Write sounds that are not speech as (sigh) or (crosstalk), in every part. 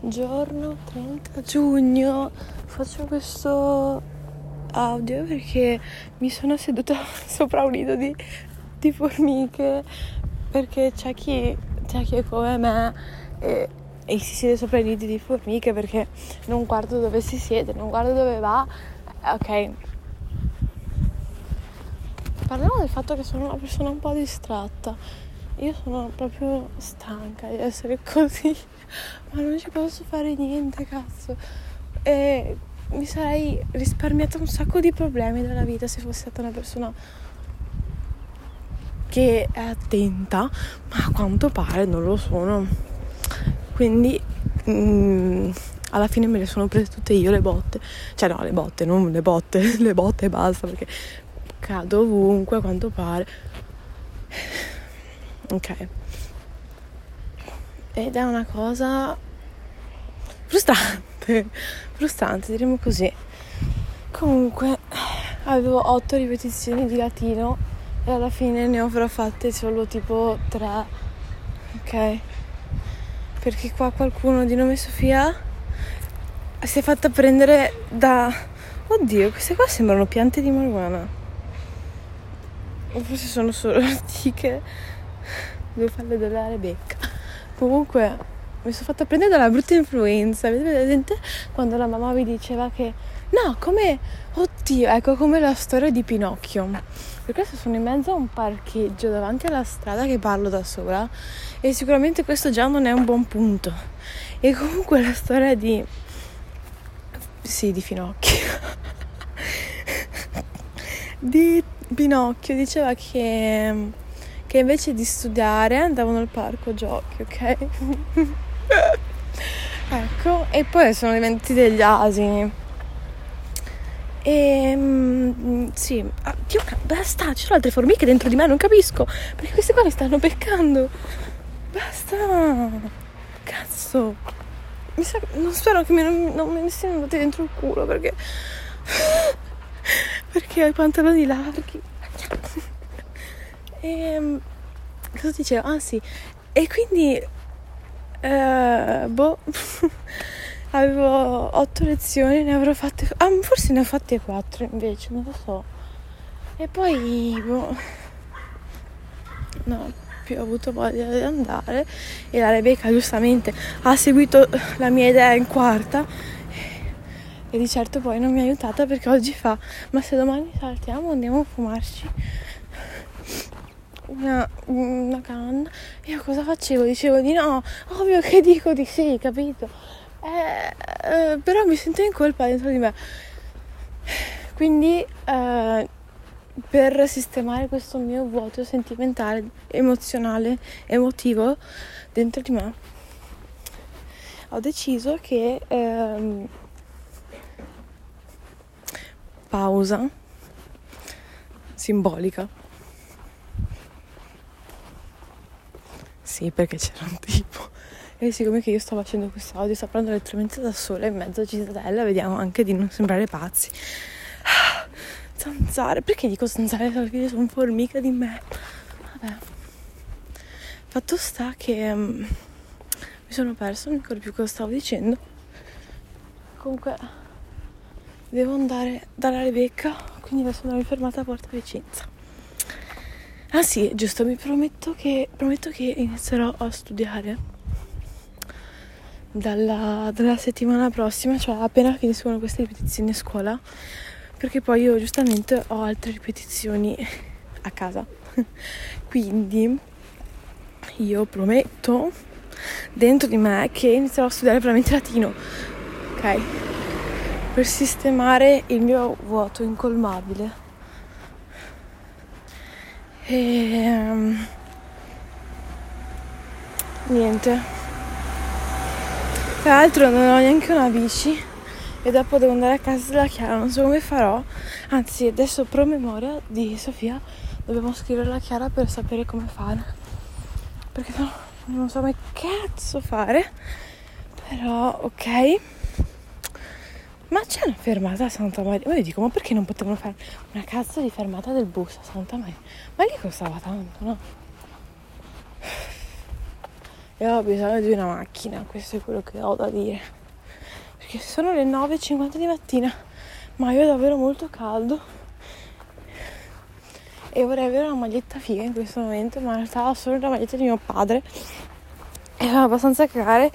Giorno 30 giugno. Faccio questo audio perché mi sono seduta (laughs) sopra un nido di, di formiche perché c'è chi, c'è chi è come me e, e si siede sopra i nidi di formiche perché non guardo dove si siede, non guardo dove va. Ok. Parliamo del fatto che sono una persona un po' distratta. Io sono proprio stanca di essere così, (laughs) ma non ci posso fare niente, cazzo. E mi sarei risparmiata un sacco di problemi della vita se fossi stata una persona che è attenta, ma a quanto pare non lo sono. Quindi mm, alla fine me le sono prese tutte io le botte. Cioè no, le botte, non le botte, (laughs) le botte e basta perché cado ovunque a quanto pare. Ok. Ed è una cosa frustrante, (laughs) frustrante, diremo così. Comunque, avevo otto ripetizioni di latino e alla fine ne avrò fatte solo tipo tre. Ok? Perché qua qualcuno di nome Sofia si è fatta prendere da... Oddio, queste qua sembrano piante di marijuana. O forse sono solo (laughs) antiche. Devo farle della Rebecca. Comunque, mi sono fatta prendere dalla brutta influenza. Vedete quando la mamma vi diceva che no, come oddio, ecco come la storia di Pinocchio. Per questo sono in mezzo a un parcheggio davanti alla strada che parlo da sola e sicuramente questo già non è un buon punto. E comunque la storia di sì, di Pinocchio. (laughs) di Pinocchio diceva che che invece di studiare andavano al parco giochi, ok? (laughs) ecco, e poi sono diventati degli asini. E mm, sì, ah, Dio, basta, ci sono altre formiche dentro di me, non capisco, perché queste qua mi stanno peccando. Basta, cazzo. Mi sa, non spero che mi, non, non me ne siano andate dentro il culo perché (laughs) perché ho i pantaloni larghi. E ehm, cosa dicevo? Ah sì, e quindi eh, boh, (laughs) avevo otto lezioni, ne avrò fatte, ah forse ne ho fatte quattro invece, non lo so. E poi, boh, no, più ho avuto voglia di andare e la Rebecca giustamente ha seguito la mia idea in quarta e di certo poi non mi ha aiutata perché oggi fa, ma se domani saltiamo andiamo a fumarci una, una canna. Io cosa facevo? Dicevo di no, ovvio che dico di sì, capito? Eh, eh, però mi sento in colpa dentro di me. Quindi eh, per sistemare questo mio vuoto sentimentale, emozionale, emotivo dentro di me, ho deciso che ehm, pausa simbolica Sì, perché c'era un tipo. E siccome che io sto facendo questo audio, sto parlando letteralmente da sola in mezzo a cittadella, vediamo anche di non sembrare pazzi. zanzare, perché dico zanzare? Perché sono formica di me. Vabbè. Fatto sta che um, mi sono perso, non mi ricordo più cosa stavo dicendo. Comunque devo andare dalla Rebecca, quindi adesso sono fermata a Porta Vicenza. Ah sì, giusto, mi prometto che, prometto che inizierò a studiare dalla, dalla settimana prossima, cioè appena finiscono queste ripetizioni a scuola, perché poi io giustamente ho altre ripetizioni a casa. (laughs) Quindi io prometto dentro di me che inizierò a studiare veramente latino, ok? Per sistemare il mio vuoto incolmabile e um, niente. Tra l'altro non ho neanche una bici e dopo devo andare a casa della Chiara, non so come farò. Anzi, adesso pro memoria di Sofia dobbiamo scrivere la Chiara per sapere come fare. Perché no, non so mai cazzo fare. Però ok. Ma c'è una fermata a Santa Maria? Ma io dico, ma perché non potevano fare una cazzo di fermata del bus a Santa Maria? Ma lì costava tanto, no? e ho bisogno di una macchina, questo è quello che ho da dire. Perché sono le 9.50 di mattina, ma io ho davvero molto caldo e vorrei avere una maglietta figa in questo momento, ma in realtà ho solo la maglietta di mio padre e va abbastanza a cagare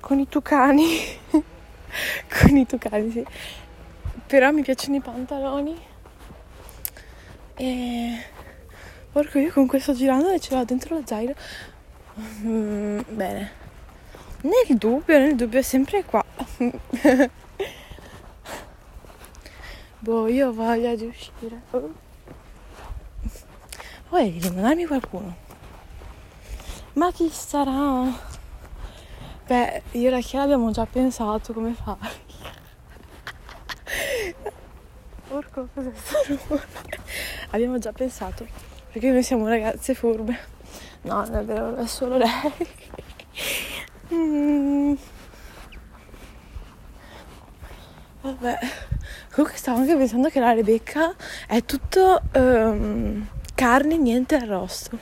con i tucani. (laughs) (laughs) con i tucani. Però mi piacciono i pantaloni. E porco io comunque sto girando ce l'ho dentro lo zaino. Mm, bene. Nel dubbio nel dubbio è sempre qua. (laughs) Boh io ho voglia di uscire. Vuoi rimandarmi qualcuno? Ma chi sarà beh io e la Chiara abbiamo già pensato come fare porco cos'è questo rumore abbiamo già pensato perché noi siamo ragazze furbe. No, non è vero, è solo lei. mm. Vabbè, comunque stavo anche pensando che la Rebecca è tutto um, carne, niente arrosto.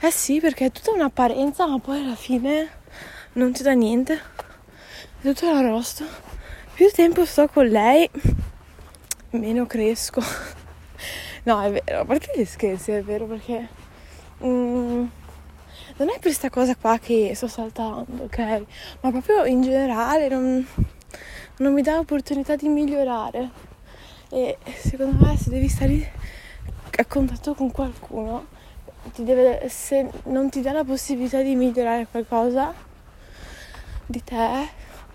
Eh sì, perché è tutta un'apparenza, ma poi alla fine non ti dà niente. È tutto l'arrosto. Più tempo sto con lei, meno cresco. No, è vero, a parte gli scherzi, è vero perché mm, non è per questa cosa qua che sto saltando, ok? Ma proprio in generale non, non mi dà opportunità di migliorare. E secondo me se devi stare a contatto con qualcuno, deve, se non ti dà la possibilità di migliorare qualcosa di te,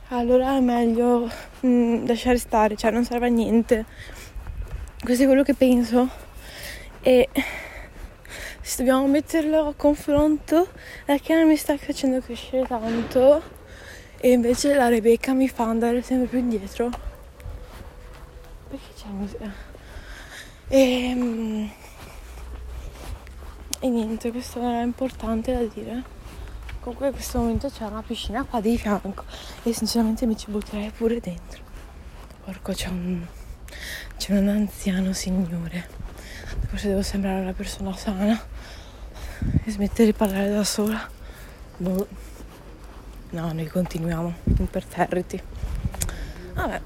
allora è meglio mm, lasciare stare, cioè non serve a niente. Questo è quello che penso. E se dobbiamo metterlo a confronto la Chiara mi sta facendo crescere tanto e invece la Rebecca mi fa andare sempre più indietro. Perché c'è la musica? E, ehm, e niente questo era importante da dire comunque in questo momento c'è una piscina qua di fianco e sinceramente mi ci butterei pure dentro porco c'è un c'è un anziano signore. Forse devo sembrare una persona sana e smettere di parlare da sola. Boh. No, noi continuiamo imperterriti. Vabbè.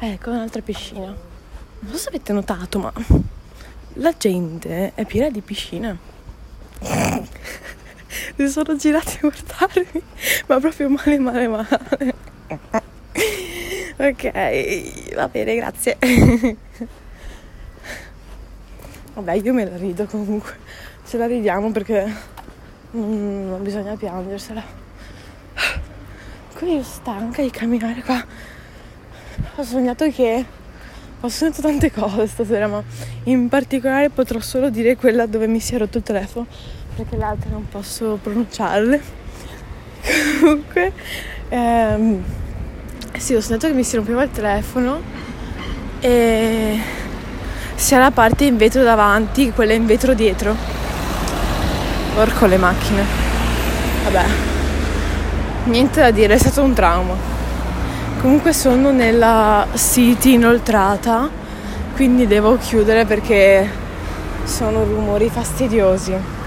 Ecco un'altra piscina. Non so se avete notato, ma la gente è piena di piscine. Mi sono girati a guardarmi, ma proprio male, male, male. Ok, va bene, grazie. Vabbè, io me la rido comunque. Ce la ridiamo perché non, non bisogna piangersela. Qui io stanca di camminare qua. Ho sognato che ho sognato tante cose stasera, ma in particolare potrò solo dire quella dove mi si è rotto il telefono, perché le altre non posso pronunciarle. (laughs) Comunque, ehm, sì, ho sentito che mi si rompeva il telefono e sia la parte in vetro davanti che quella in vetro dietro. Porco le macchine. Vabbè, niente da dire, è stato un trauma. Comunque sono nella city inoltrata, quindi devo chiudere perché sono rumori fastidiosi.